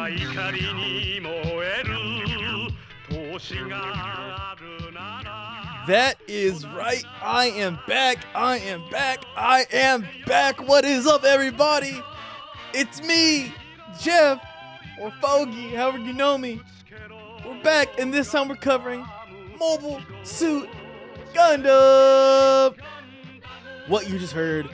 怒りに燃える年があるなら That is right. I am back. I am back. I am back. What is up, everybody? It's me, Jeff, or Foggy, however you know me. We're back, and this time we're covering Mobile Suit Gundam. What you just heard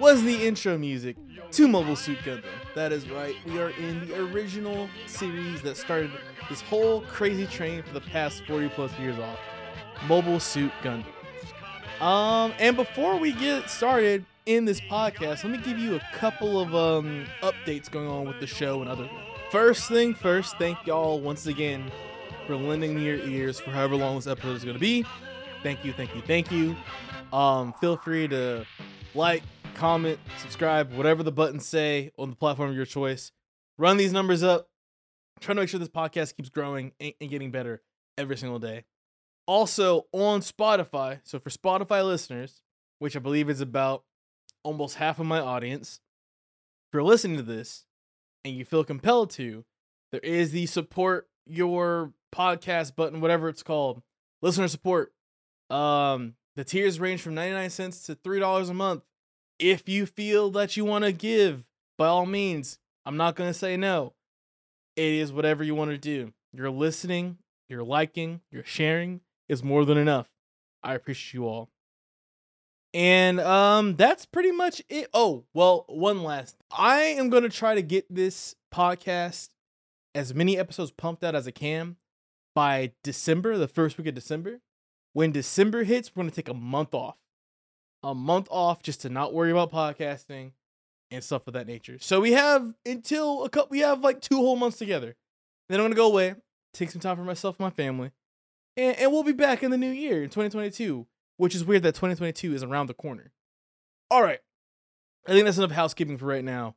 was the intro music to Mobile Suit Gundam. That is right. We are in the original series that started this whole crazy train for the past 40 plus years off. Mobile Suit Gundam. Um, and before we get started in this podcast, let me give you a couple of um updates going on with the show and other things. First thing first, thank y'all once again for lending me your ears for however long this episode is gonna be. Thank you, thank you, thank you. Um, feel free to like, comment, subscribe, whatever the buttons say on the platform of your choice. Run these numbers up. Trying to make sure this podcast keeps growing and, and getting better every single day also on Spotify. So for Spotify listeners, which I believe is about almost half of my audience, if you're listening to this and you feel compelled to, there is the support your podcast button, whatever it's called, listener support. Um, the tiers range from 99 cents to $3 a month. If you feel that you want to give, by all means, I'm not going to say no. It is whatever you want to do. You're listening, you're liking, you're sharing is more than enough. I appreciate you all. And um that's pretty much it. Oh, well, one last. I am going to try to get this podcast as many episodes pumped out as I can by December, the first week of December. When December hits, we're going to take a month off. A month off just to not worry about podcasting and stuff of that nature. So we have until a couple we have like two whole months together. Then I'm to go away, take some time for myself and my family and, and we'll be back in the new year in 2022, which is weird that 2022 is around the corner. All right. I think that's enough housekeeping for right now.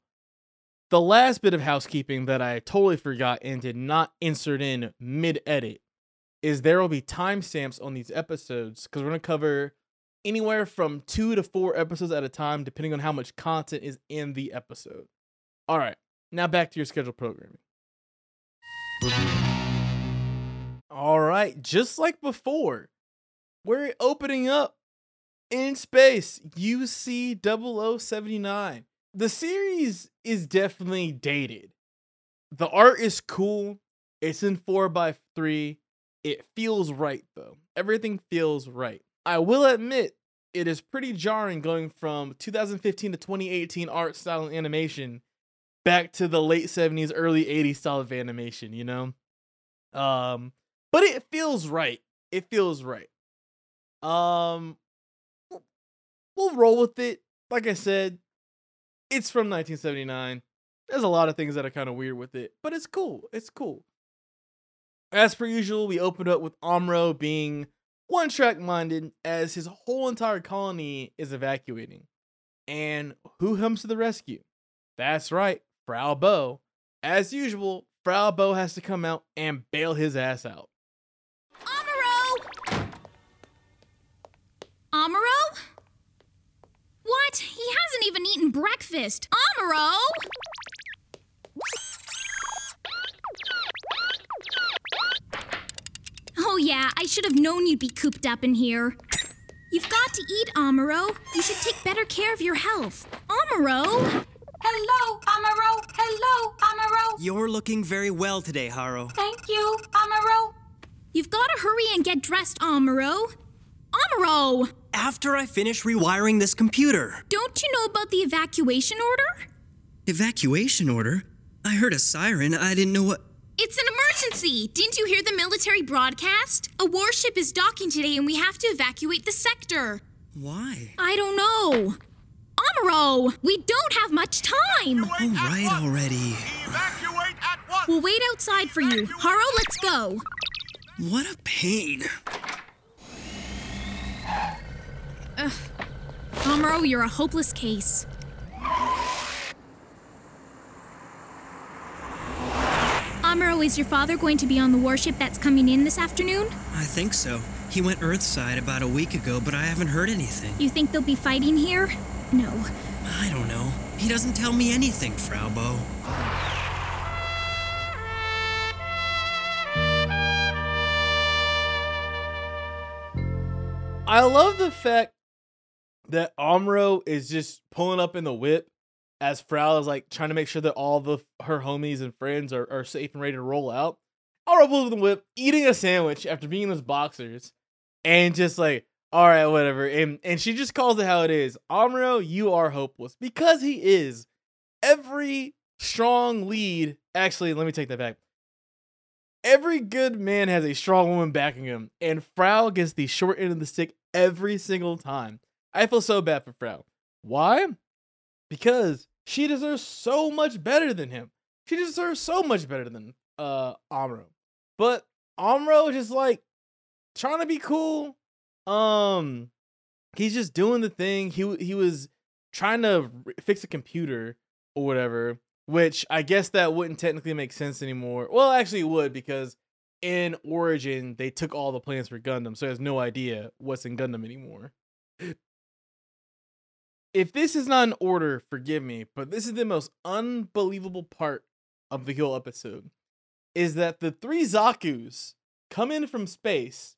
The last bit of housekeeping that I totally forgot and did not insert in mid edit is there will be timestamps on these episodes because we're to cover anywhere from two to four episodes at a time, depending on how much content is in the episode. All right. Now back to your scheduled programming. All right, just like before, we're opening up in space UC 0079. The series is definitely dated. The art is cool. It's in 4x3. It feels right though. Everything feels right. I will admit it is pretty jarring going from 2015 to 2018 art style and animation back to the late 70s early 80s style of animation, you know? Um but it feels right. It feels right. Um, we'll roll with it. Like I said, it's from 1979. There's a lot of things that are kind of weird with it, but it's cool. It's cool. As per usual, we opened up with Amuro being one track minded as his whole entire colony is evacuating. And who comes to the rescue? That's right, Frau Bo. As usual, Frau Bo has to come out and bail his ass out. Amuro? What? He hasn't even eaten breakfast. Amuro! Oh, yeah, I should have known you'd be cooped up in here. You've got to eat, Amuro. You should take better care of your health. Amuro! Hello, Amuro. Hello, Amuro. You're looking very well today, Haro. Thank you, Amuro. You've got to hurry and get dressed, Amuro. Amuro! After I finish rewiring this computer. Don't you know about the evacuation order? Evacuation order? I heard a siren. I didn't know what. It's an emergency! Didn't you hear the military broadcast? A warship is docking today and we have to evacuate the sector. Why? I don't know. Amuro, we don't have much time. All right already. Evacuate at once! We'll wait outside for you. Haro, let's go. What a pain. Amuro, you're a hopeless case. Amuro, oh, is your father going to be on the warship that's coming in this afternoon? I think so. He went Earthside about a week ago, but I haven't heard anything. You think they'll be fighting here? No. I don't know. He doesn't tell me anything, Frau Bo. I love the fact that Amuro is just pulling up in the whip as Frau is like trying to make sure that all the her homies and friends are, are safe and ready to roll out. Pulls up in the whip, eating a sandwich after being in those boxers, and just like, all right, whatever. And and she just calls it how it is. Amuro, you are hopeless because he is. Every strong lead, actually, let me take that back. Every good man has a strong woman backing him, and Frau gets the short end of the stick every single time. I feel so bad for Frau. Why? Because she deserves so much better than him. She deserves so much better than uh Amuro. But Amuro is just like trying to be cool. Um he's just doing the thing. He he was trying to fix a computer or whatever, which I guess that wouldn't technically make sense anymore. Well, actually it would because in Origin they took all the plans for Gundam, so he has no idea what's in Gundam anymore. If this is not in order, forgive me, but this is the most unbelievable part of the whole episode. Is that the three Zaku's come in from space,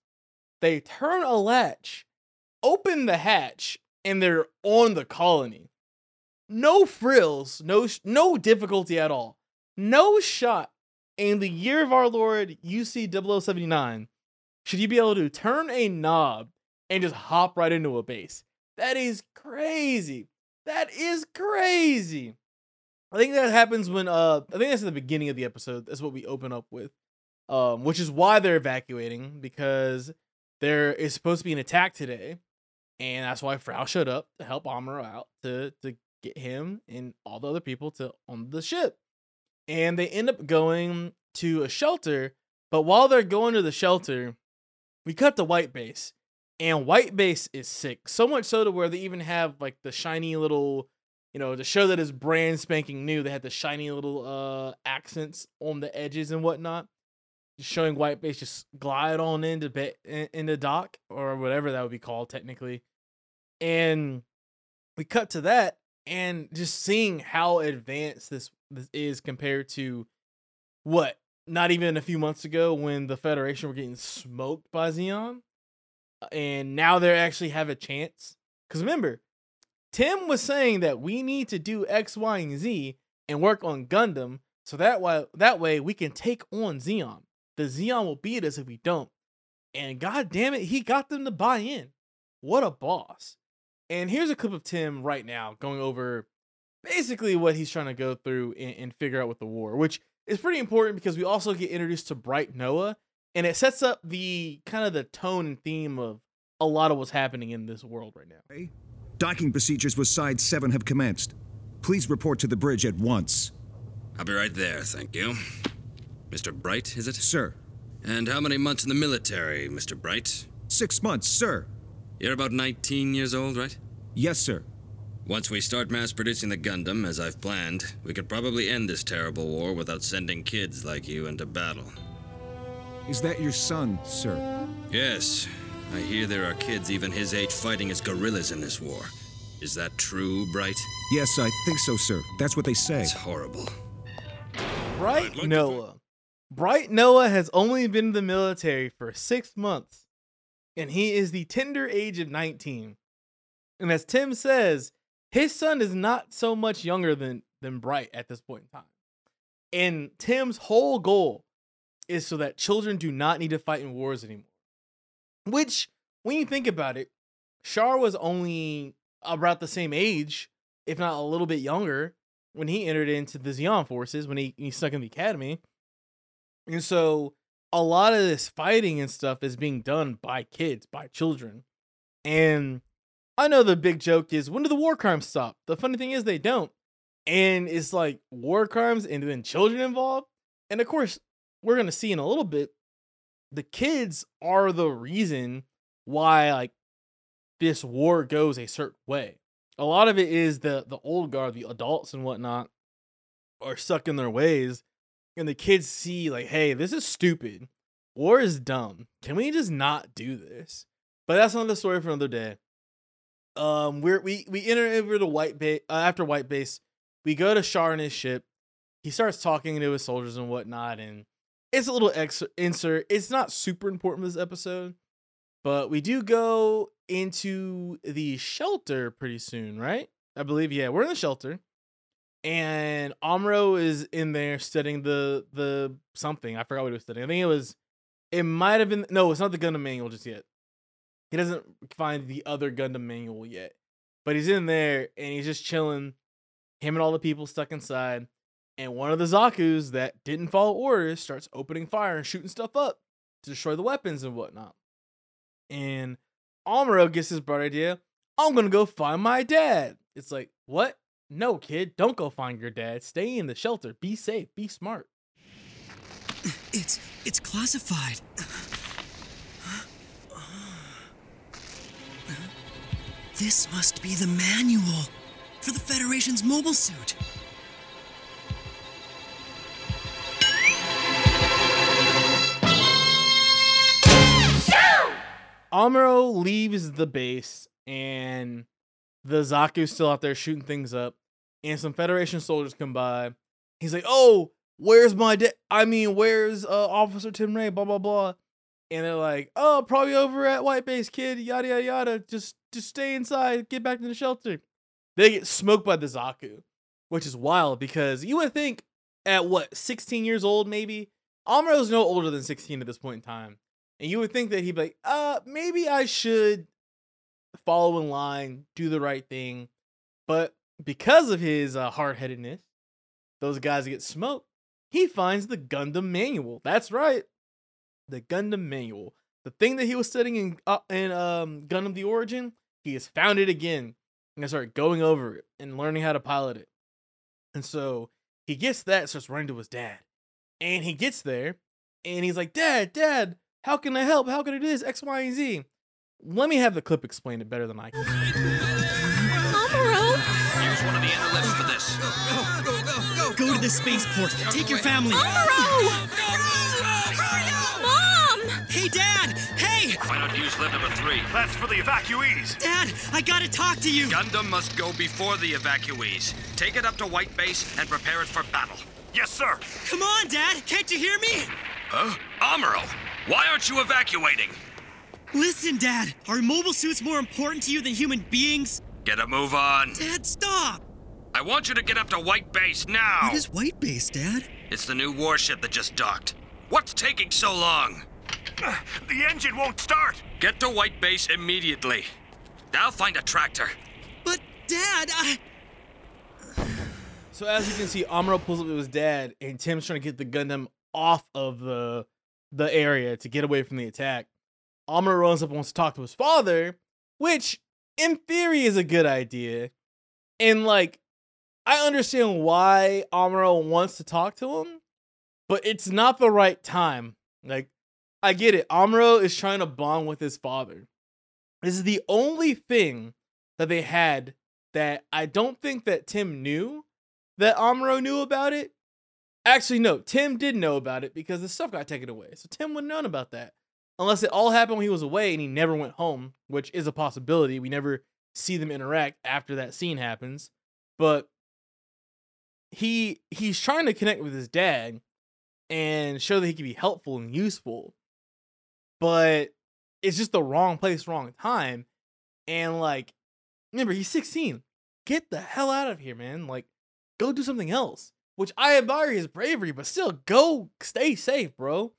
they turn a latch, open the hatch, and they're on the colony. No frills, no no difficulty at all. No shot in the year of our Lord UC 0079 should you be able to turn a knob and just hop right into a base. That is crazy. That is crazy. I think that happens when uh I think that's at the beginning of the episode. That's what we open up with. Um, which is why they're evacuating because there is supposed to be an attack today, and that's why Frau showed up to help Amuro out to to get him and all the other people to on the ship. And they end up going to a shelter, but while they're going to the shelter, we cut to White Base, and White Base is sick. So much so to where they even have like the shiny little, you know, to show that it's brand spanking new. They had the shiny little uh accents on the edges and whatnot, just showing White Base just glide on into be- in- into dock or whatever that would be called technically. And we cut to that and just seeing how advanced this this is compared to what not even a few months ago when the Federation were getting smoked by Zeon, and now they actually have a chance. Because remember, Tim was saying that we need to do X, Y, and Z and work on Gundam, so that way that way we can take on Zeon. The Zeon will beat us if we don't. And god damn it, he got them to buy in. What a boss. And here's a clip of Tim right now going over basically what he's trying to go through and, and figure out with the war, which is pretty important because we also get introduced to Bright Noah, and it sets up the kind of the tone and theme of a lot of what's happening in this world right now. Docking procedures with Side 7 have commenced. Please report to the bridge at once. I'll be right there, thank you. Mr. Bright, is it? Sir. And how many months in the military, Mr. Bright? Six months, sir. You're about 19 years old, right? Yes, sir. Once we start mass producing the Gundam, as I've planned, we could probably end this terrible war without sending kids like you into battle. Is that your son, sir? Yes, I hear there are kids even his age fighting as guerrillas in this war. Is that true, Bright? Yes, I think so, sir. That's what they say. It's horrible. Bright Noah. Bright Noah has only been in the military for six months, and he is the tender age of 19. And as Tim says, his son is not so much younger than, than Bright at this point in time. And Tim's whole goal is so that children do not need to fight in wars anymore. Which, when you think about it, Char was only about the same age, if not a little bit younger, when he entered into the Zeon forces, when he, he stuck in the academy. And so a lot of this fighting and stuff is being done by kids, by children. And I know the big joke is when do the war crimes stop? The funny thing is they don't. And it's like war crimes and then children involved. And of course, we're going to see in a little bit the kids are the reason why like this war goes a certain way. A lot of it is the the old guard, the adults and whatnot, are stuck in their ways, and the kids see like, hey, this is stupid. War is dumb. Can we just not do this? But that's another story for another day. Um, we're we we enter over to White Base uh, after White Base. We go to Char and his ship. He starts talking to his soldiers and whatnot, and it's a little ex- insert. It's not super important for this episode, But we do go into the shelter pretty soon, right? I believe, yeah, we're in the shelter. And Amuro is in there studying the the something. I forgot what he was studying. I think it was it might have been no, it's not the Gundam manual just yet. He doesn't find the other Gundam manual yet. But he's in there and he's just chilling. Him and all the people stuck inside. And one of the Zaku's that didn't follow orders starts opening fire and shooting stuff up to destroy the weapons and whatnot. And Amuro gets his bright idea. I'm gonna go find my dad. It's like, what? No, kid, don't go find your dad. Stay in the shelter. Be safe. Be smart. It's it's classified. This must be the manual for the Federation's mobile suit. Amuro leaves the base and the Zaku's still out there shooting things up. And some Federation soldiers come by. He's like, "Oh, where's my dad? I mean, where's uh, Officer Tim Ray? Blah blah blah." And they're like, "Oh, probably over at White Base, kid. Yada yada yada. Just just stay inside. Get back to the shelter." They get smoked by the Zaku, which is wild because you would think at what 16 years old maybe Amuro's no older than 16 at this point in time, and you would think that he'd be like, "Uh, maybe I should follow in line, do the right thing," but because of his uh, hard-headedness, those guys get smoked. He finds the Gundam manual. That's right, the Gundam manual, the thing that he was studying in uh, in um Gundam: The Origin. He has found it again and I started going over it and learning how to pilot it. And so he gets that, starts running to his dad. And he gets there and he's like, Dad, Dad, how can I help? How can I do this? X, Y, and Z. Let me have the clip explain it better than I can. Amuro! Here's one of the interlifts for this. Go, go, go, go! Go to the spaceport. Take your family. Amuro! Mom! Hey, Dad! Hey! Why not use lift number three? That's for the evacuees. Dad, I gotta talk to you. Gundam must go before the evacuees. Take it up to White Base and prepare it for battle. Yes, sir. Come on, Dad. Can't you hear me? Huh? Amuro, why aren't you evacuating? Listen, Dad. Are mobile suits more important to you than human beings? Get a move on. Dad, stop. I want you to get up to White Base now. What is White Base, Dad? It's the new warship that just docked. What's taking so long? The engine won't start. Get to White Base immediately. I'll find a tractor. But, Dad, I. So as you can see, Amuro pulls up to his dad, and Tim's trying to get the Gundam off of the the area to get away from the attack. Amuro runs up and wants to talk to his father, which in theory is a good idea. And like, I understand why Amuro wants to talk to him, but it's not the right time. Like, I get it. Amuro is trying to bond with his father. This is the only thing that they had that I don't think that Tim knew that Amuro knew about it. Actually, no, Tim did know about it because the stuff got taken away. So Tim wouldn't known about that. Unless it all happened when he was away and he never went home, which is a possibility. We never see them interact after that scene happens. But he he's trying to connect with his dad and show that he can be helpful and useful. But it's just the wrong place, wrong time. And like, remember, he's 16. Get the hell out of here, man. Like, go do something else. Which I admire his bravery, but still, go stay safe, bro.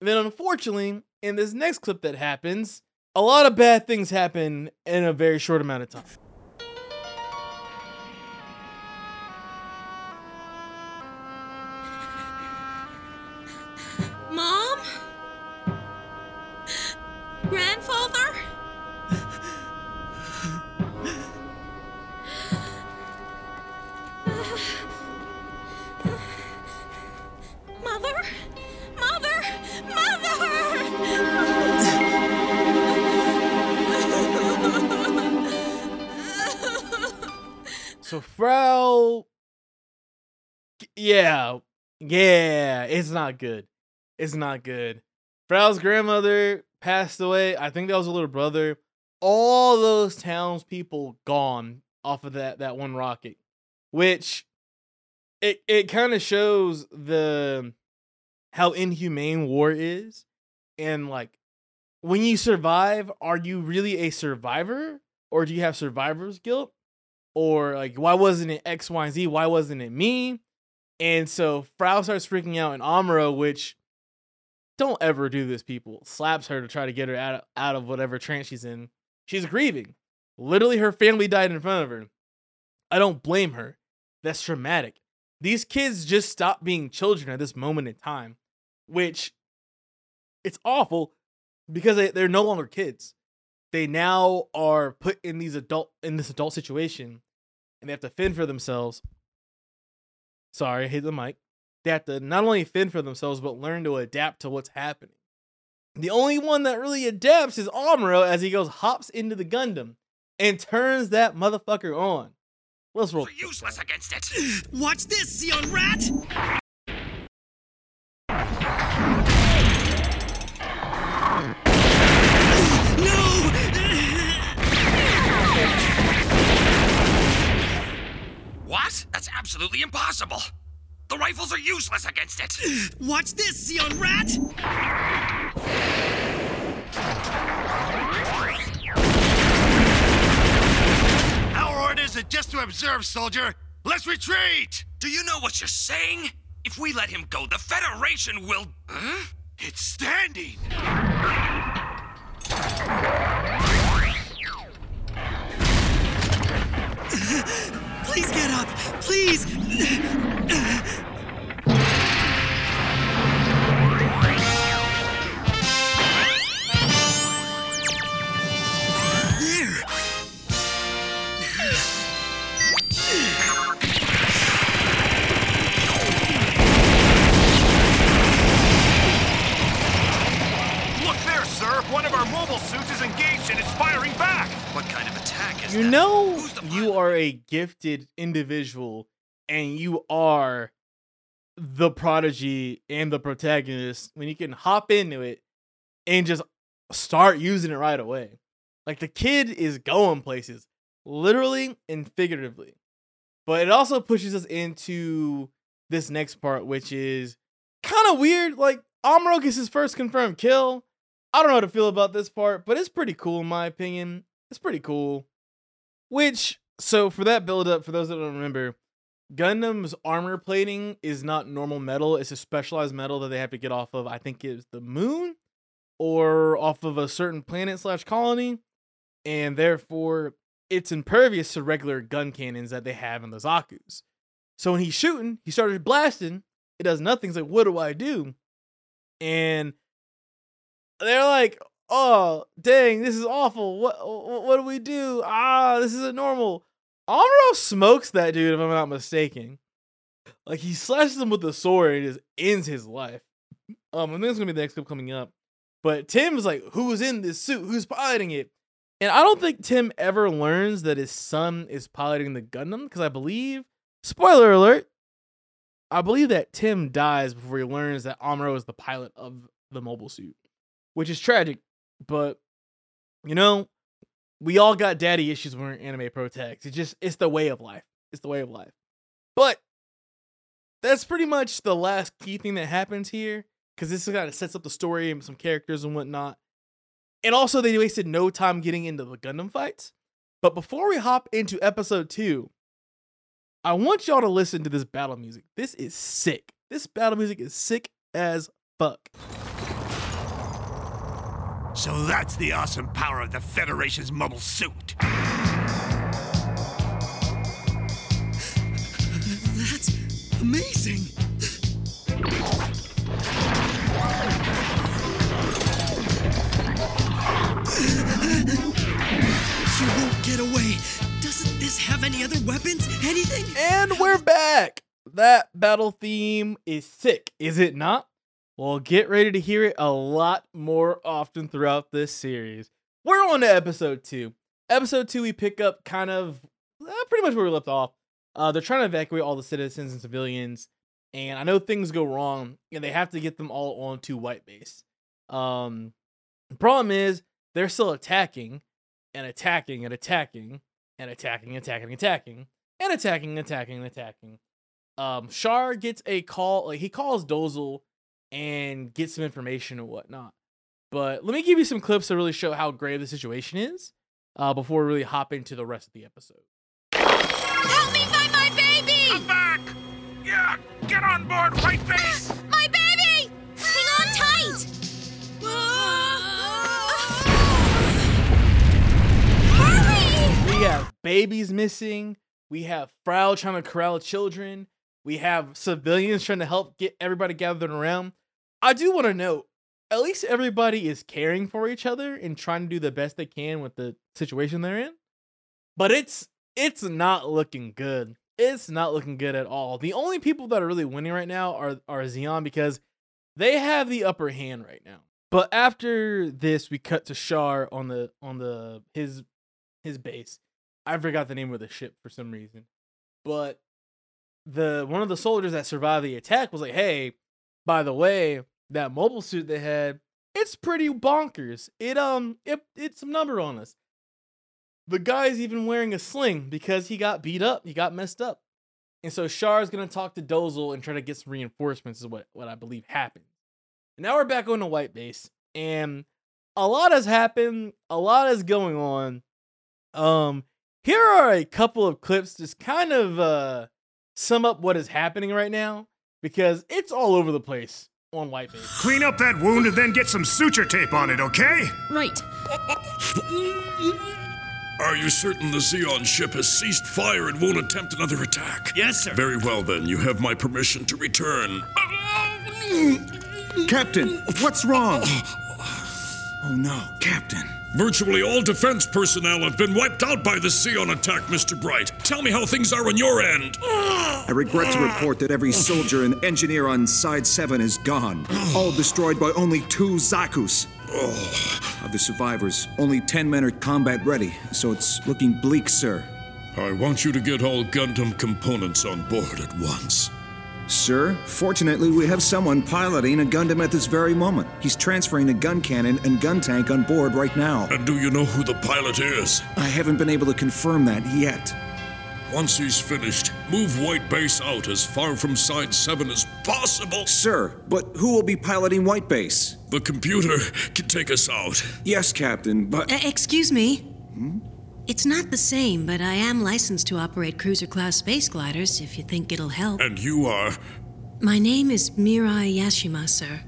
And then unfortunately, in this next clip that happens, a lot of bad things happen in a very short amount of time. Not good. It's not good. Frau's grandmother passed away. I think that was a little brother. All those townspeople gone off of that that one rocket. Which it it kind of shows the how inhumane war is and like when you survive, are you really a survivor or do you have survivor's guilt? Or like, why wasn't it X, Y, Z? Why wasn't it me? And so Frau starts freaking out, and Amuro, which don't ever do this, people, slaps her to try to get her out of, out of whatever trance she's in. She's grieving. Literally, her family died in front of her. I don't blame her. That's traumatic. These kids just stop being children at this moment in time, which it's awful because they, they're no longer kids. They now are put in these adult in this adult situation and they have to fend for themselves. Sorry, I hit the mic. They have to not only fend for themselves, but learn to adapt to what's happening. The only one that really adapts is Amuro as he goes hops into the Gundam and turns that motherfucker on. Let's roll. You're useless against it. Watch this, Zeon Rat! Absolutely impossible. The rifles are useless against it. Watch this, Zeon Rat! Our orders are just to observe, soldier. Let's retreat! Do you know what you're saying? If we let him go, the Federation will. Huh? It's standing! Please get up! Please! Gifted individual and you are the prodigy and the protagonist when you can hop into it and just start using it right away. Like the kid is going places, literally and figuratively. But it also pushes us into this next part, which is kind of weird. Like Amuro gets his first confirmed kill. I don't know how to feel about this part, but it's pretty cool in my opinion. It's pretty cool. Which, so for that build up, for those that don't remember, Gundam's armor plating is not normal metal. It's a specialized metal that they have to get off of, I think it's the moon or off of a certain planet slash colony. And therefore, it's impervious to regular gun cannons that they have in the Zaku's. So when he's shooting, he started blasting. It does nothing. He's like, what do I do? And they're like, oh, dang, this is awful. What, what, what do we do? Ah, this isn't normal. Amuro smokes that dude, if I'm not mistaken. Like he slashes him with the sword and just ends his life. Um, I think it's gonna be the next clip coming up. But Tim's like, who's in this suit? Who's piloting it? And I don't think Tim ever learns that his son is piloting the Gundam because I believe, spoiler alert, I believe that Tim dies before he learns that Amuro is the pilot of the mobile suit, which is tragic. But you know, we all got daddy issues when we're anime pro tags. It's just it's the way of life. It's the way of life. But that's pretty much the last key thing that happens here because this kind of sets up the story and some characters and whatnot. And also, they wasted no time getting into the Gundam fights. But before we hop into episode two, I want y'all to listen to this battle music. This is sick. This battle music is sick as fuck. So that's the awesome power of the Federation's mobile suit. That's amazing! You won't get away! Doesn't this have any other weapons? Anything? And we're back. That battle theme is sick, is it not? Well, get ready to hear it a lot more often throughout this series. We're on to episode two. Episode two, we pick up kind of uh, pretty much where we left off. Uh, they're trying to evacuate all the citizens and civilians, and I know things go wrong, and they have to get them all onto White Base. Um, the problem is they're still attacking and attacking and attacking and attacking, attacking, attacking, and attacking, and attacking, and attacking. Um, Char gets a call, like he calls Dozel and get some information and whatnot. But let me give you some clips to really show how grave the situation is uh, before we really hop into the rest of the episode. Help me find my baby! I'm back! Yeah, get on board, White Base! My baby! Hang on tight! Hurry! We have babies missing. We have Frau trying to corral children. We have civilians trying to help get everybody gathered around. I do want to note, at least everybody is caring for each other and trying to do the best they can with the situation they're in. But it's it's not looking good. It's not looking good at all. The only people that are really winning right now are are Zeon because they have the upper hand right now. But after this, we cut to Char on the on the his his base. I forgot the name of the ship for some reason. But the one of the soldiers that survived the attack was like, "Hey, by the way, that mobile suit they had, it's pretty bonkers. It um it it's some number on us. The guy's even wearing a sling because he got beat up, he got messed up. And so Char's gonna talk to Dozel and try to get some reinforcements, is what, what I believe happened. And now we're back on the white base, and a lot has happened, a lot is going on. Um, here are a couple of clips just kind of uh sum up what is happening right now because it's all over the place on white base. Clean up that wound and then get some suture tape on it, okay? Right. Are you certain the Zeon ship has ceased fire and won't attempt another attack? Yes, sir. Very well, then. You have my permission to return. Captain, what's wrong? Oh, oh no, Captain. Virtually all defense personnel have been wiped out by the Zeon attack, Mr. Bright. Tell me how things are on your end. I regret to report that every soldier and engineer on Side 7 is gone. All destroyed by only two Zakus. Of the survivors, only 10 men are combat ready, so it's looking bleak, sir. I want you to get all Gundam components on board at once. Sir, fortunately, we have someone piloting a Gundam at this very moment. He's transferring a gun cannon and gun tank on board right now. And do you know who the pilot is? I haven't been able to confirm that yet. Once he's finished, move White Base out as far from Side 7 as possible. Sir, but who will be piloting White Base? The computer can take us out. Yes, Captain, but. Uh, excuse me. It's not the same, but I am licensed to operate cruiser class space gliders if you think it'll help. And you are. My name is Mirai Yashima, sir.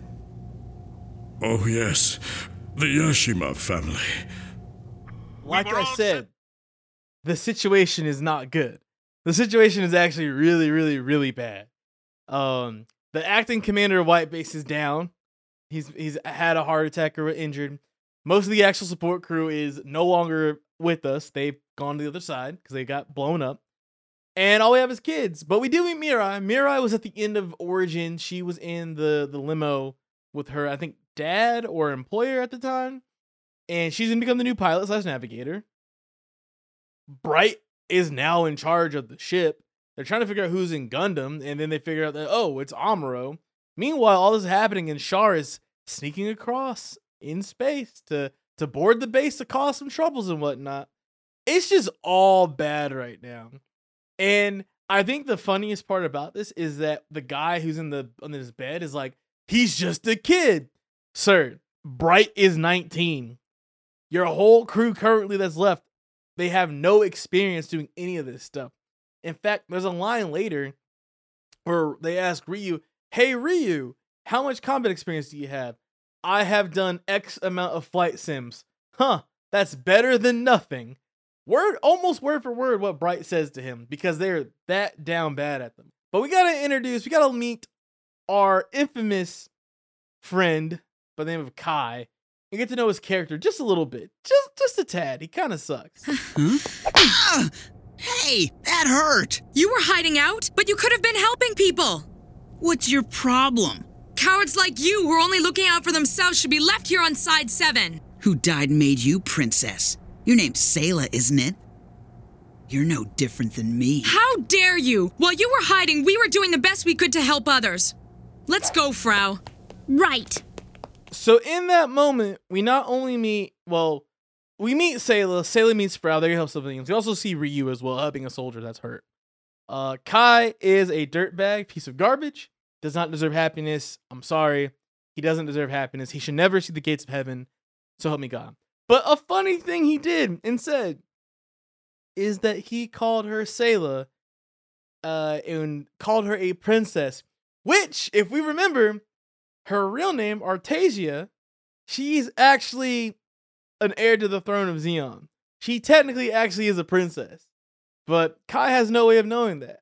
Oh, yes. The Yashima family. like I said, the situation is not good. The situation is actually really, really, really bad. Um, the acting commander of White Base is down. He's he's had a heart attack or injured. Most of the actual support crew is no longer with us. They've gone to the other side because they got blown up. And all we have is kids. But we do meet Mirai. Mirai was at the end of Origin. She was in the the limo with her, I think, dad or employer at the time. And she's gonna become the new pilot slash navigator. Bright is now in charge of the ship. They're trying to figure out who's in Gundam, and then they figure out that oh, it's Amuro. Meanwhile, all this is happening, and Char is sneaking across in space to to board the base to cause some troubles and whatnot. It's just all bad right now. And I think the funniest part about this is that the guy who's in the on his bed is like, he's just a kid. Sir, Bright is 19. Your whole crew currently that's left, they have no experience doing any of this stuff. In fact, there's a line later where they ask Ryu, Hey Ryu, how much combat experience do you have? I have done X amount of flight sims. Huh, that's better than nothing. Word almost word for word what Bright says to him because they're that down bad at them. But we gotta introduce, we gotta meet our infamous friend by the name of Kai and get to know his character just a little bit. Just just a tad. He kind of sucks. Ah! Hey, that hurt! You were hiding out, but you could have been helping people. What's your problem? Cowards like you who are only looking out for themselves should be left here on side seven. Who died and made you princess? Your name's Sayla, isn't it? You're no different than me. How dare you? While you were hiding, we were doing the best we could to help others. Let's go, Frau. Right. So in that moment, we not only meet well, we meet Sayla. Sayla meets Frau. They help civilians. We also see Ryu as well, helping a soldier that's hurt. Uh, Kai is a dirtbag, piece of garbage. Does not deserve happiness. I'm sorry. He doesn't deserve happiness. He should never see the gates of heaven. So help me God. But a funny thing he did and said is that he called her Sayla uh, and called her a princess, which, if we remember, her real name, Artesia, she's actually an heir to the throne of Zeon. She technically actually is a princess, but Kai has no way of knowing that.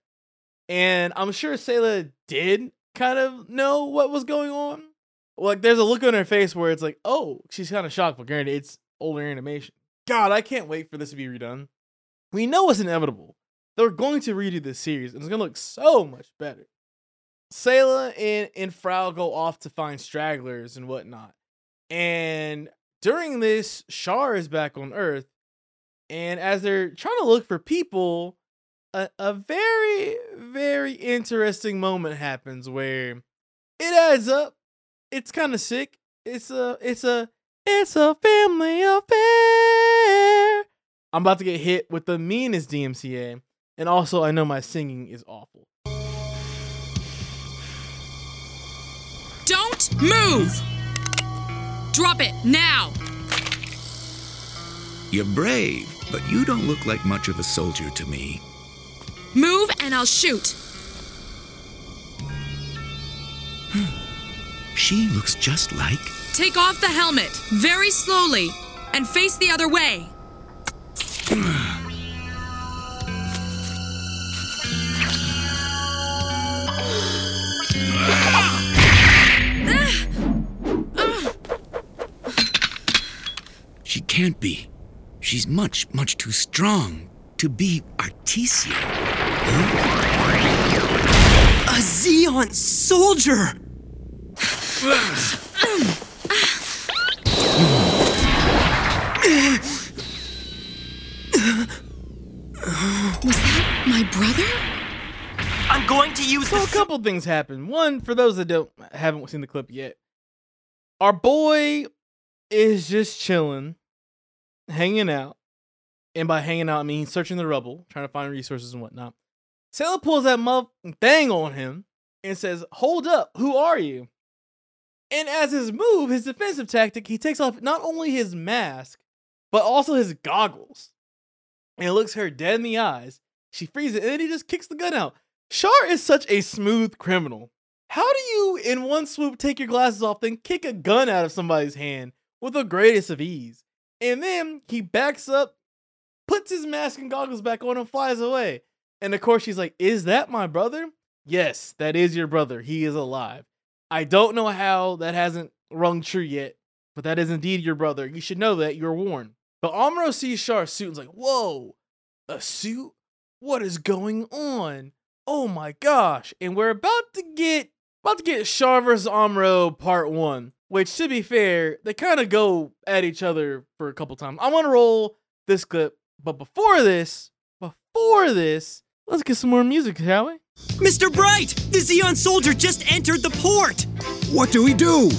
And I'm sure Sayla did kind of know what was going on. Like, there's a look on her face where it's like, oh, she's kind of shocked, but granted, it's older animation. God, I can't wait for this to be redone. We know it's inevitable. They're going to redo this series, and it's going to look so much better. Sayla and, and Frau go off to find stragglers and whatnot. And during this, Char is back on Earth. And as they're trying to look for people, a, a very, very interesting moment happens where it adds up. It's kind of sick. It's a, it's a, it's a family affair. I'm about to get hit with the meanest DMCA. And also, I know my singing is awful. Don't move! Drop it now! You're brave, but you don't look like much of a soldier to me. And I'll shoot. Hmm. She looks just like. Take off the helmet, very slowly, and face the other way. She can't be. She's much, much too strong to be Artesia. A Zeon soldier! Was that my brother? I'm going to use So a couple things happen. One, for those that don't haven't seen the clip yet, our boy is just chilling, hanging out, and by hanging out I mean searching the rubble, trying to find resources and whatnot. Sayla pulls that mother thing on him and says, "Hold up, who are you?" And as his move, his defensive tactic, he takes off not only his mask but also his goggles, and looks her dead in the eyes. She freezes it, and then he just kicks the gun out. Char is such a smooth criminal. How do you, in one swoop, take your glasses off, then kick a gun out of somebody's hand with the greatest of ease? And then he backs up, puts his mask and goggles back on, and flies away. And of course, she's like, Is that my brother? Yes, that is your brother. He is alive. I don't know how that hasn't rung true yet, but that is indeed your brother. You should know that. You're warned. But Amuro sees Char's suit and's like, Whoa, a suit? What is going on? Oh my gosh. And we're about to get about to get vs. Amuro part one. Which to be fair, they kind of go at each other for a couple times. I'm gonna roll this clip, but before this, before this, let's get some more music, shall we? Mr. Bright! The Zeon soldier just entered the port! What do we do?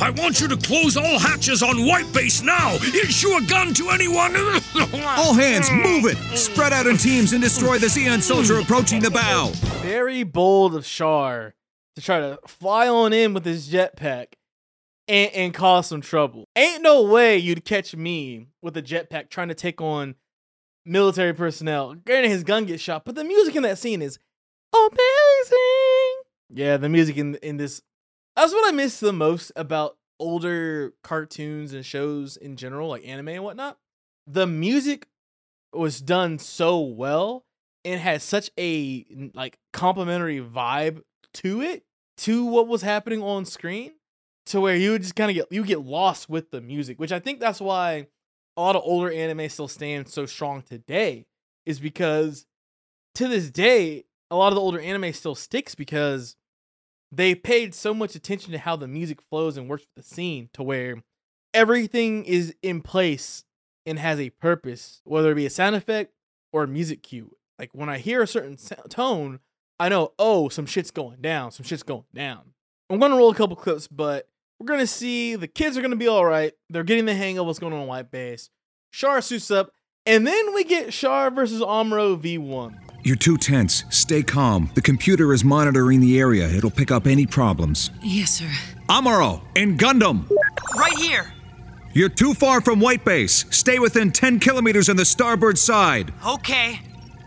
I want you to close all hatches on White Base now! Issue a gun to anyone! All hands, move it! Spread out in teams and destroy the Zeon soldier approaching the bow. Very bold of Char to try to fly on in with his jetpack and, and cause some trouble. Ain't no way you'd catch me with a jetpack trying to take on military personnel. Granted, his gun gets shot, but the music in that scene is amazing. Yeah, the music in in this that's what I miss the most about older cartoons and shows in general, like anime and whatnot. The music was done so well and had such a like complimentary vibe to it to what was happening on screen to where you would just kind of get you get lost with the music which i think that's why a lot of older anime still stand so strong today is because to this day a lot of the older anime still sticks because they paid so much attention to how the music flows and works with the scene to where everything is in place and has a purpose whether it be a sound effect or a music cue. Like when i hear a certain tone i know oh some shit's going down some shit's going down. I'm gonna roll a couple clips but we're gonna see the kids are gonna be all right they're getting the hang of what's going on on white base Char suits up and then we get Char versus Amuro v1 You're too tense. Stay calm. The computer is monitoring the area. It'll pick up any problems. Yes, sir. Amuro, in Gundam! Right here. You're too far from White Base. Stay within 10 kilometers on the starboard side. Okay.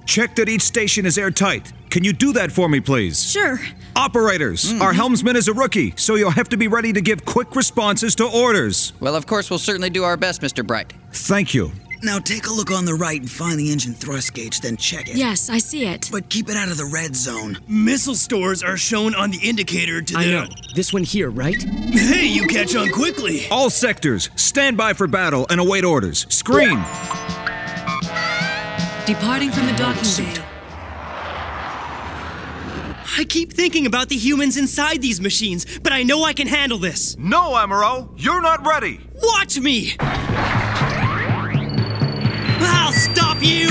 Check that each station is airtight. Can you do that for me, please? Sure. Operators, mm-hmm. our helmsman is a rookie, so you'll have to be ready to give quick responses to orders. Well, of course, we'll certainly do our best, Mr. Bright. Thank you. Now take a look on the right and find the engine thrust gauge, then check it. Yes, I see it. But keep it out of the red zone. Missile stores are shown on the indicator to the. I know. This one here, right? Hey, you catch on quickly. All sectors, stand by for battle and await orders. Screen. Departing from the docking bay. I keep thinking about the humans inside these machines, but I know I can handle this. No, Amuro, you're not ready. Watch me! I'll stop you!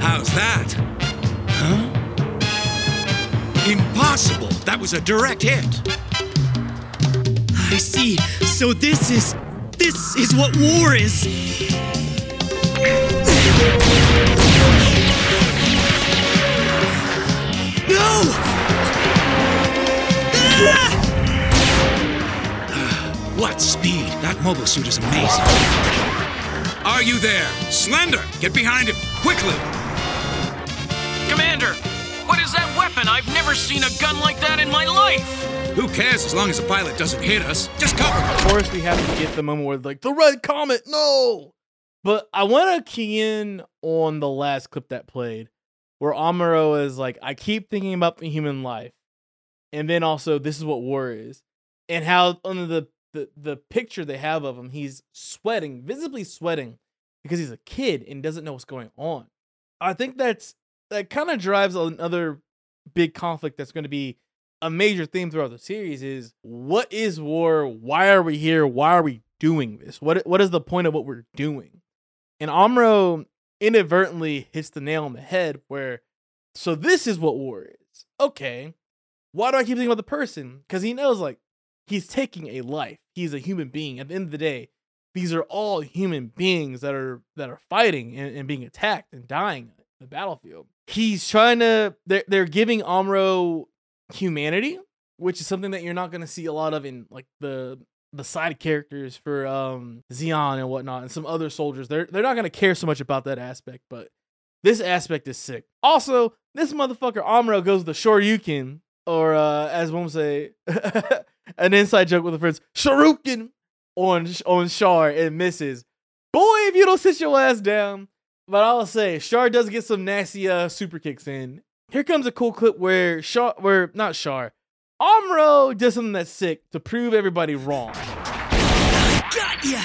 How's that? Huh? Impossible! That was a direct hit. I see. So this is. This is what war is. No! Ah! What speed! That mobile suit is amazing. Are you there? Slender! Get behind him! Quickly! I've never seen a gun like that in my life. Who cares as long as the pilot doesn't hit us? Just cover him. Of course, we have to get the moment where like the red comet, no. But I want to key in on the last clip that played, where Amuro is like, "I keep thinking about the human life," and then also, "This is what war is," and how under the the the picture they have of him, he's sweating, visibly sweating, because he's a kid and doesn't know what's going on. I think that's that kind of drives another big conflict that's going to be a major theme throughout the series is what is war? Why are we here? Why are we doing this? What what is the point of what we're doing? And Amuro inadvertently hits the nail on the head where so this is what war is. Okay. Why do I keep thinking about the person? Because he knows like he's taking a life. He's a human being. At the end of the day, these are all human beings that are that are fighting and, and being attacked and dying the battlefield. He's trying to they're they're giving Amuro humanity, which is something that you're not gonna see a lot of in like the the side characters for um Zeon and whatnot and some other soldiers. They're they're not gonna care so much about that aspect, but this aspect is sick. Also, this motherfucker Amuro goes to the Shoryuken, or uh as one would say, an inside joke with the friends, Shoryuken on on Char and misses. Boy, if you don't sit your ass down. But I'll say, Char does get some nasty uh super kicks in. Here comes a cool clip where Char, where not Char, Amuro does something that's sick to prove everybody wrong. Got ya!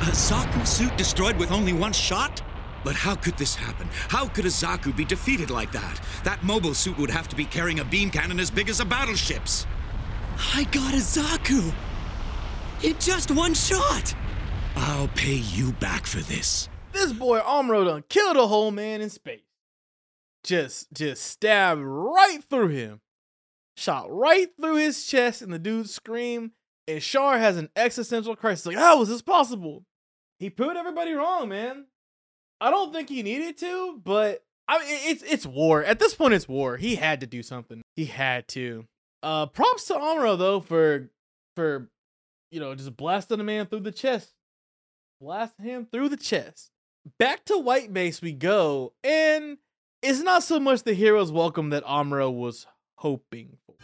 A Zaku suit destroyed with only one shot? But how could this happen? How could a Zaku be defeated like that? That mobile suit would have to be carrying a beam cannon as big as a battleship's. I got a Zaku! In just one shot! I'll pay you back for this. This boy Amuro done killed a whole man in space. Just just stabbed right through him. Shot right through his chest and the dude screamed. And Char has an existential crisis. Like, how was this possible? He proved everybody wrong, man. I don't think he needed to, but I mean, it's it's war. At this point, it's war. He had to do something. He had to. Uh, props to Amuro though for for you know just blasting a man through the chest, blasting him through the chest. Back to White Base we go, and it's not so much the hero's welcome that Amuro was hoping for.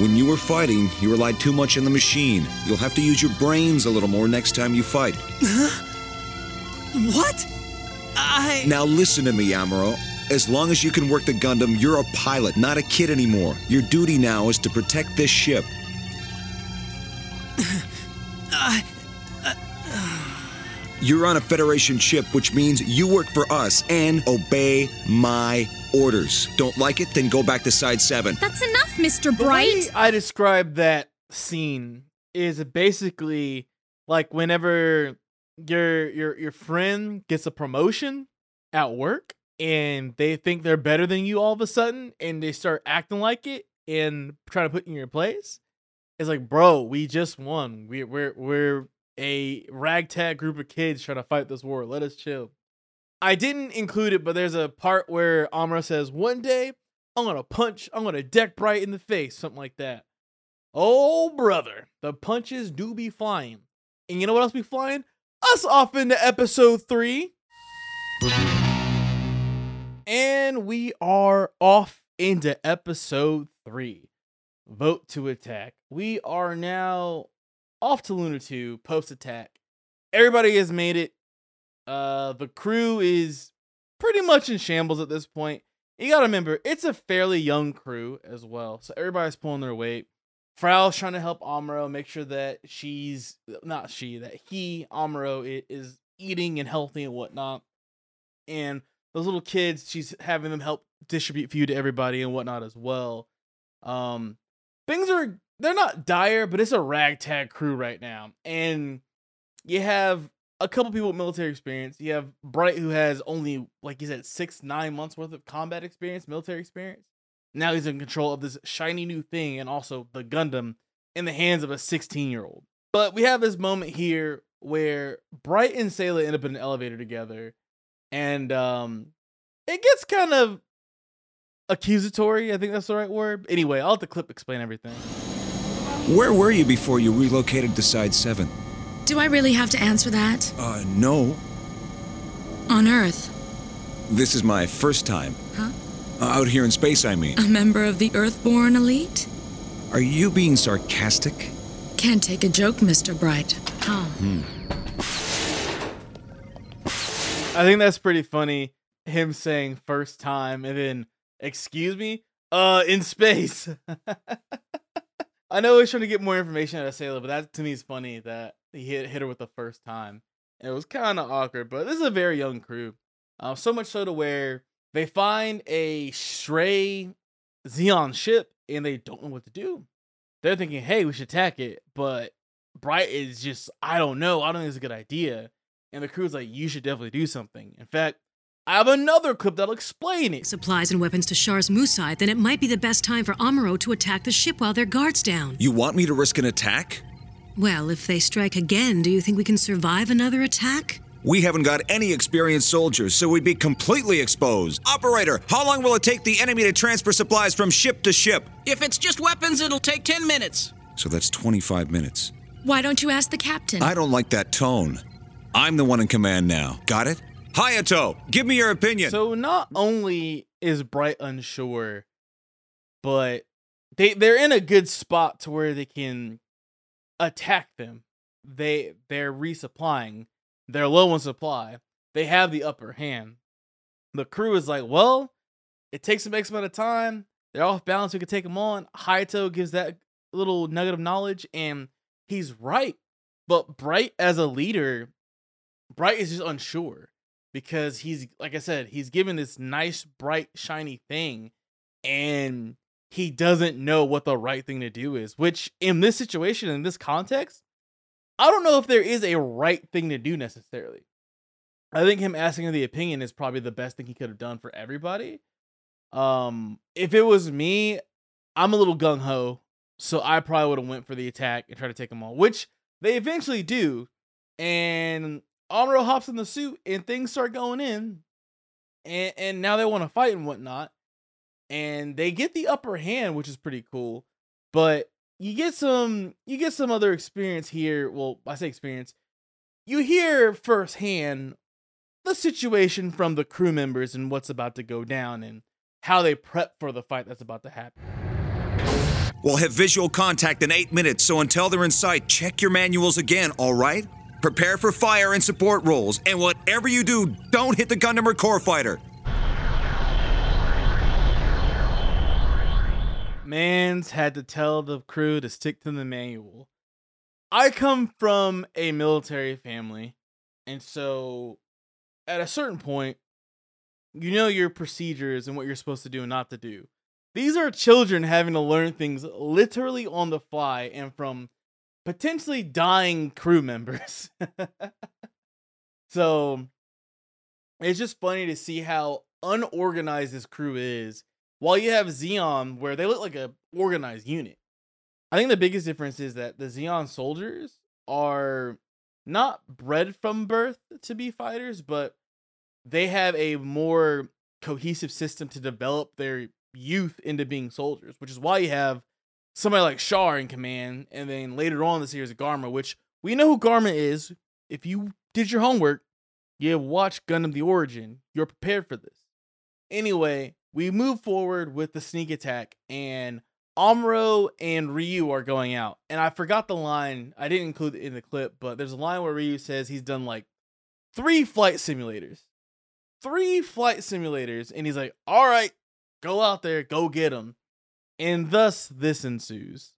When you were fighting, you relied too much on the machine. You'll have to use your brains a little more next time you fight. What? I. Now listen to me, Amuro. As long as you can work the Gundam, you're a pilot, not a kid anymore. Your duty now is to protect this ship. I. You're on a Federation ship, which means you work for us and obey my orders. Don't like it? Then go back to Side 7. That's enough, Mr. The Bright. way I describe that scene is basically like whenever your your your friend gets a promotion at work and they think they're better than you all of a sudden and they start acting like it and trying to put you in your place. It's like, bro, we just won. We we're we're a ragtag group of kids trying to fight this war. Let us chill. I didn't include it, but there's a part where Amuro says, "One day I'm gonna punch, I'm gonna deck Bright in the face," something like that. Oh brother, the punches do be flying, and you know what else be flying? Us off into episode three, and we are off into episode three. Vote to attack. We are now off to Luna 2 post attack. Everybody has made it. Uh the crew is pretty much in shambles at this point. You gotta remember, it's a fairly young crew as well. So everybody's pulling their weight. Frau's trying to help Amuro make sure that she's not she, that he, Amuro, is eating and healthy and whatnot. And those little kids, she's having them help distribute food to everybody and whatnot as well. Um, things are they're not dire, but it's a ragtag crew right now. And you have a couple people with military experience. You have Bright, who has only, like you said, six, nine months worth of combat experience, military experience. Now he's in control of this shiny new thing and also the Gundam in the hands of a 16 year old. But we have this moment here where Bright and Sayla end up in an elevator together. And um it gets kind of accusatory. I think that's the right word. Anyway, I'll let the clip explain everything. Where were you before you relocated to Side 7? Do I really have to answer that? Uh, no. On Earth. This is my first time. Huh? Uh, out here in space, I mean. A member of the Earthborn elite? Are you being sarcastic? Can't take a joke, Mr. Bright. Oh. Hmm. I think that's pretty funny. Him saying first time and then, excuse me? Uh, in space. I know he's trying to get more information out of Sayla, but that to me is funny that he hit, hit her with the first time. It was kind of awkward, but this is a very young crew. Uh, so much so to where they find a stray Zeon ship and they don't know what to do. They're thinking, hey, we should attack it. But Bright is just, I don't know. I don't think it's a good idea. And the crew's like, you should definitely do something. In fact, I have another clip that'll explain it. Supplies and weapons to Char's Musai, then it might be the best time for Amuro to attack the ship while their guard's down. You want me to risk an attack? Well, if they strike again, do you think we can survive another attack? We haven't got any experienced soldiers, so we'd be completely exposed. Operator, how long will it take the enemy to transfer supplies from ship to ship? If it's just weapons, it'll take 10 minutes. So that's 25 minutes. Why don't you ask the captain? I don't like that tone. I'm the one in command now. Got it? Hayato, give me your opinion. So not only is Bright unsure, but they they're in a good spot to where they can attack them. They they're resupplying. They're low on supply. They have the upper hand. The crew is like, well, it takes some X amount of time. They're off balance. We can take them on. Hayato gives that little nugget of knowledge, and he's right. But Bright as a leader, Bright is just unsure because he's like I said, he's given this nice, bright, shiny thing, and he doesn't know what the right thing to do is. Which in this situation, in this context, I don't know if there is a right thing to do necessarily. I think him asking the opinion is probably the best thing he could have done for everybody. Um, if it was me, I'm a little gung ho, so I probably would have went for the attack and try to take them all, which they eventually do. And Amuro hops in the suit and things start going in. And and now they want to fight and whatnot. And they get the upper hand, which is pretty cool. But you get some you get some other experience here. Well, I say experience. You hear firsthand the situation from the crew members and what's about to go down and how they prep for the fight that's about to happen. We'll have visual contact in eight minutes, so until they're in sight, check your manuals again, all right? Prepare for fire and support roles, and whatever you do, don't hit the Gundam or Core Fighter. Mans had to tell the crew to stick to the manual. I come from a military family, and so at a certain point, you know your procedures and what you're supposed to do and not to do. These are children having to learn things literally on the fly and from potentially dying crew members. So it's just funny to see how unorganized this crew is. While you have Zeon, where they look like a organized unit. I think the biggest difference is that the Zeon soldiers are not bred from birth to be fighters, but they have a more cohesive system to develop their youth into being soldiers, which is why you have somebody like Char in command, and then later on in the series, Garma, which we know who Garma is. If you did your homework, you have watched Gundam The Origin. You're prepared for this. Anyway, we move forward with the sneak attack, and Amuro and Ryu are going out. And I forgot the line. I didn't include it in the clip, but there's a line where Ryu says he's done like three flight simulators. Three flight simulators. And he's like, all right, go out there, go get them. And thus this ensues.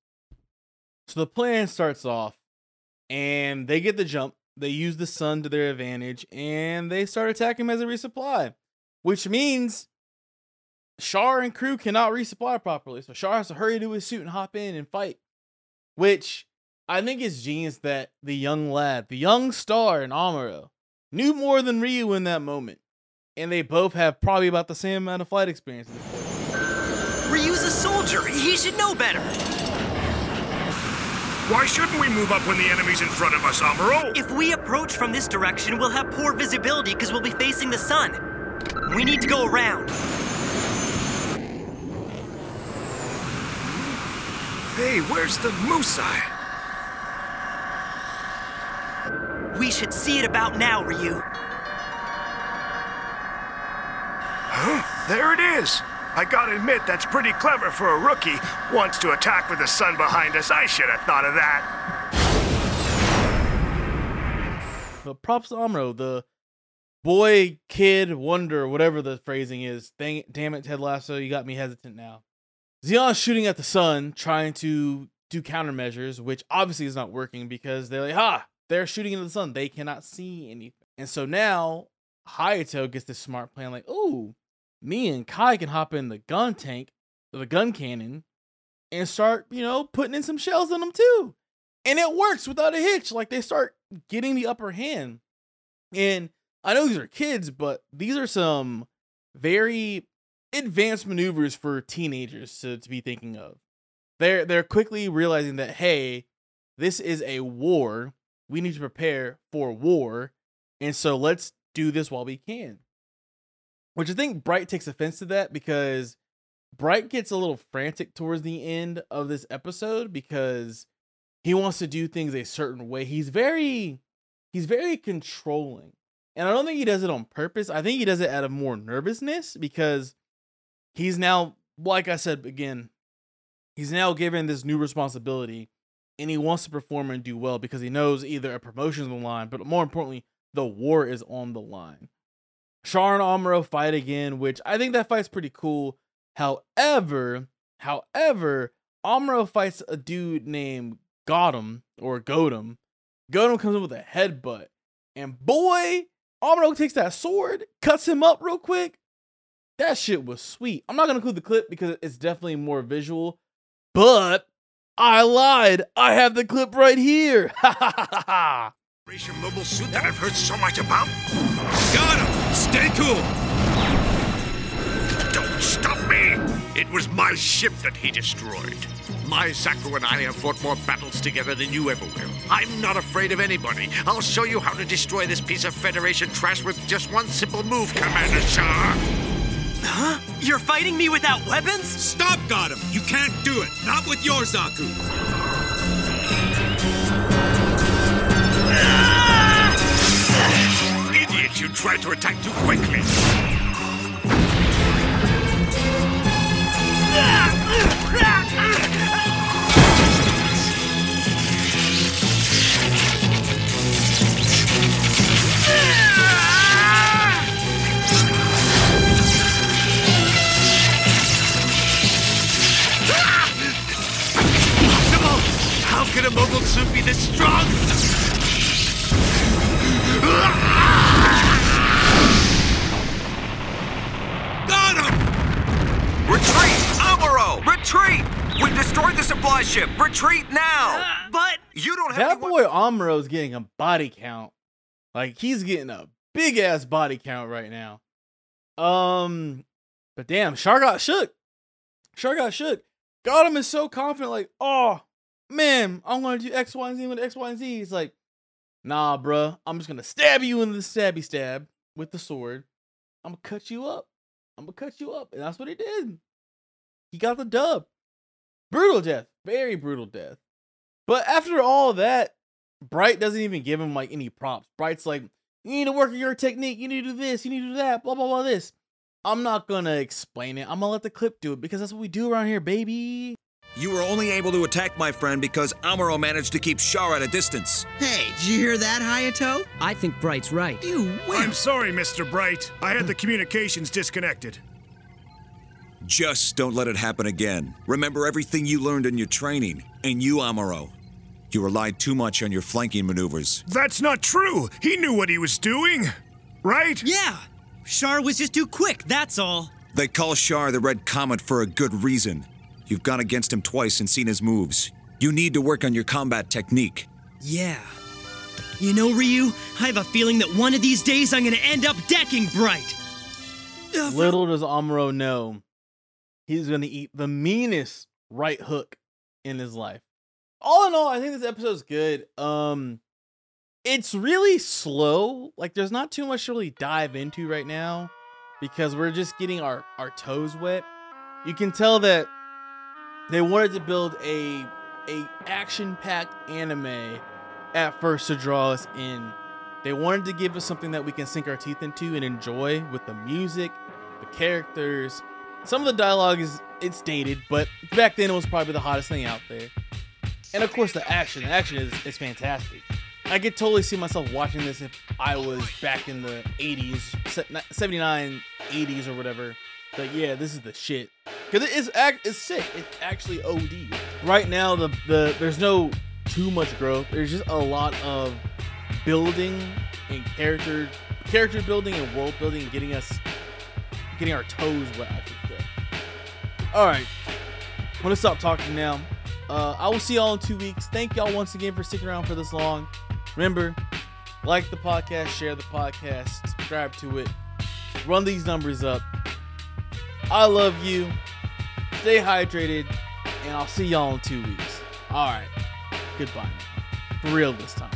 So the plan starts off, and they get the jump. They use the sun to their advantage, and they start attacking as a resupply, which means Char and crew cannot resupply properly. So Char has to hurry to his suit and hop in and fight. Which I think is genius that the young lad, the young star in Amuro, knew more than Ryu in that moment. And they both have probably about the same amount of flight experience. Ryu's a soldier. He should know better. Why shouldn't we move up when the enemy's in front of us, Amuro? If we approach from this direction, we'll have poor visibility because we'll be facing the sun. We need to go around. Hey, where's the Musai? We should see it about now, Ryu. Huh? There it is. I gotta admit, that's pretty clever for a rookie. Wants to attack with the sun behind us. I should have thought of that. But props to Amuro, the boy, kid, wonder, whatever the phrasing is. Dang, damn it, Ted Lasso, you got me hesitant now. Zeon's shooting at the sun, trying to do countermeasures, which obviously is not working because they're like, ha, they're shooting into the sun. They cannot see anything. And so now Hayato gets this smart plan like, oh, me and Kai can hop in the Guntank, the Guncannon, and start, you know, putting in some shells in them too. And it works without a hitch. Like they start getting the upper hand. And I know these are kids, but these are some very advanced maneuvers for teenagers to, to be thinking of. They're they're quickly realizing that hey, this is a war. We need to prepare for war. And so let's do this while we can. Which I think Bright takes offense to that because Bright gets a little frantic towards the end of this episode because he wants to do things a certain way. He's very he's very controlling. And I don't think he does it on purpose. I think he does it out of more nervousness because he's now like I said again, he's now given this new responsibility and he wants to perform and do well because he knows either a promotion is on the line, but more importantly, the war is on the line. Char and Amuro fight again, which I think that fight's pretty cool. However, however, Amuro fights a dude named Gotham or Godam. Godam comes in with a headbutt. And boy, Amuro takes that sword, cuts him up real quick. That shit was sweet. I'm not gonna include the clip because it's definitely more visual, but I lied. I have the clip right here. Ha ha ha ha. Mobile Suit that I've heard so much about? Got him! Stay cool! Don't stop me! It was my ship that he destroyed. My Zaku and I have fought more battles together than you ever will. I'm not afraid of anybody. I'll show you how to destroy this piece of Federation trash with just one simple move, Commander Char. Huh? You're fighting me without weapons? Stop, Gotham! You can't do it! Not with your Zaku! Idiot, you tried to attack too quickly. Impossible! How could a mobile be this strong? Got him! Retreat! Amuro! Retreat! We destroyed the supply ship! Retreat now! But you don't have That any boy Amuro's getting a body count. Like he's getting a big ass body count right now. Um, but damn, Char got shook. Char got shook. Gotham is so confident, like, oh man, I'm gonna do X, Y, and Z with X, Y, and Z. He's like, nah, bruh, I'm just gonna stab you in the stabby stab with the sword. I'm gonna cut you up. I'm gonna cut you up. And that's what he did. He got the dub. Brutal death. Very brutal death. But after all that, Bright doesn't even give him like any props. Bright's like, you need to work on your technique. You need to do this. You need to do that. Blah, blah, blah, this. I'm not gonna explain it. I'm gonna let the clip do it because that's what we do around here, baby. You were only able to attack my friend because Amuro managed to keep Char at a distance. Hey, did you hear that, Hayato? I think Bright's right. You I'm sorry, Mr. Bright. I had the communications disconnected. Just don't let it happen again. Remember everything you learned in your training. And you, Amuro. You relied too much on your flanking maneuvers. That's not true. He knew what he was doing. Right? Yeah. Char was just too quick, that's all. They call Char the Red Comet for a good reason. You've gone against him twice and seen his moves. You need to work on your combat technique. Yeah. You know, Ryu, I have a feeling that one of these days I'm gonna end up decking Bright. Little does Amuro know, he's gonna eat the meanest right hook in his life. All in all, I think this episode's good. Um, it's really slow. Like, there's not too much to really dive into right now because we're just getting our our toes wet. You can tell that they wanted to build a a action packed anime at first to draw us in. They wanted to give us something that we can sink our teeth into and enjoy with the music, the characters. Some of the dialogue is it's dated, but back then it was probably the hottest thing out there. And of course the action. The action is, is fantastic. I could totally see myself watching this if I was back in the 80s, 79, 80s or whatever. But yeah, this is the shit. Cause it is act it's sick. It's actually OD. Right now the the there's no too much growth. There's just a lot of building and character character building and world building and getting us getting our toes wet, I should say. Alright. I'm gonna stop talking now. Uh, I will see y'all in two weeks. Thank y'all once again for sticking around for this long. Remember, like the podcast, share the podcast, subscribe to it, run these numbers up. I love you. Stay hydrated, and I'll see y'all in two weeks. All right. Goodbye. For real this time.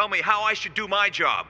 Tell me how I should do my job.